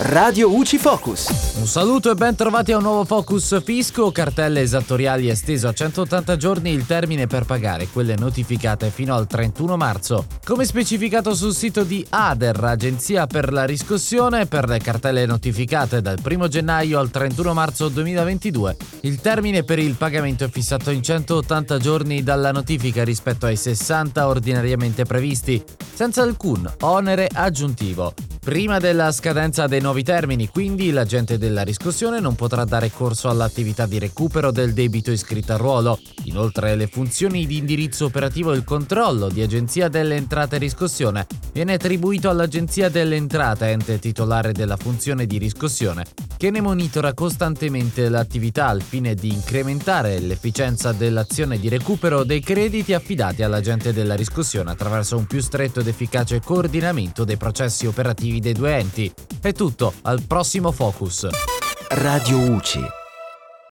Radio UCI Focus. Un saluto e ben trovati a un nuovo Focus Fisco, cartelle esattoriali esteso a 180 giorni il termine per pagare quelle notificate fino al 31 marzo. Come specificato sul sito di ADER, Agenzia per la riscossione, per le cartelle notificate dal 1 gennaio al 31 marzo 2022, il termine per il pagamento è fissato in 180 giorni dalla notifica rispetto ai 60 ordinariamente previsti, senza alcun onere aggiuntivo. Prima della scadenza dei nuovi termini, quindi, l'agente della riscossione non potrà dare corso all'attività di recupero del debito iscritto a ruolo. Inoltre, le funzioni di indirizzo operativo e il controllo di Agenzia delle Entrate e Riscossione viene attribuito all'Agenzia delle Entrate, ente titolare della funzione di riscossione, che ne monitora costantemente l'attività al fine di incrementare l'efficienza dell'azione di recupero dei crediti affidati all'agente della riscossione attraverso un più stretto ed efficace coordinamento dei processi operativi dei due enti. È tutto, al prossimo Focus. Radio UCI.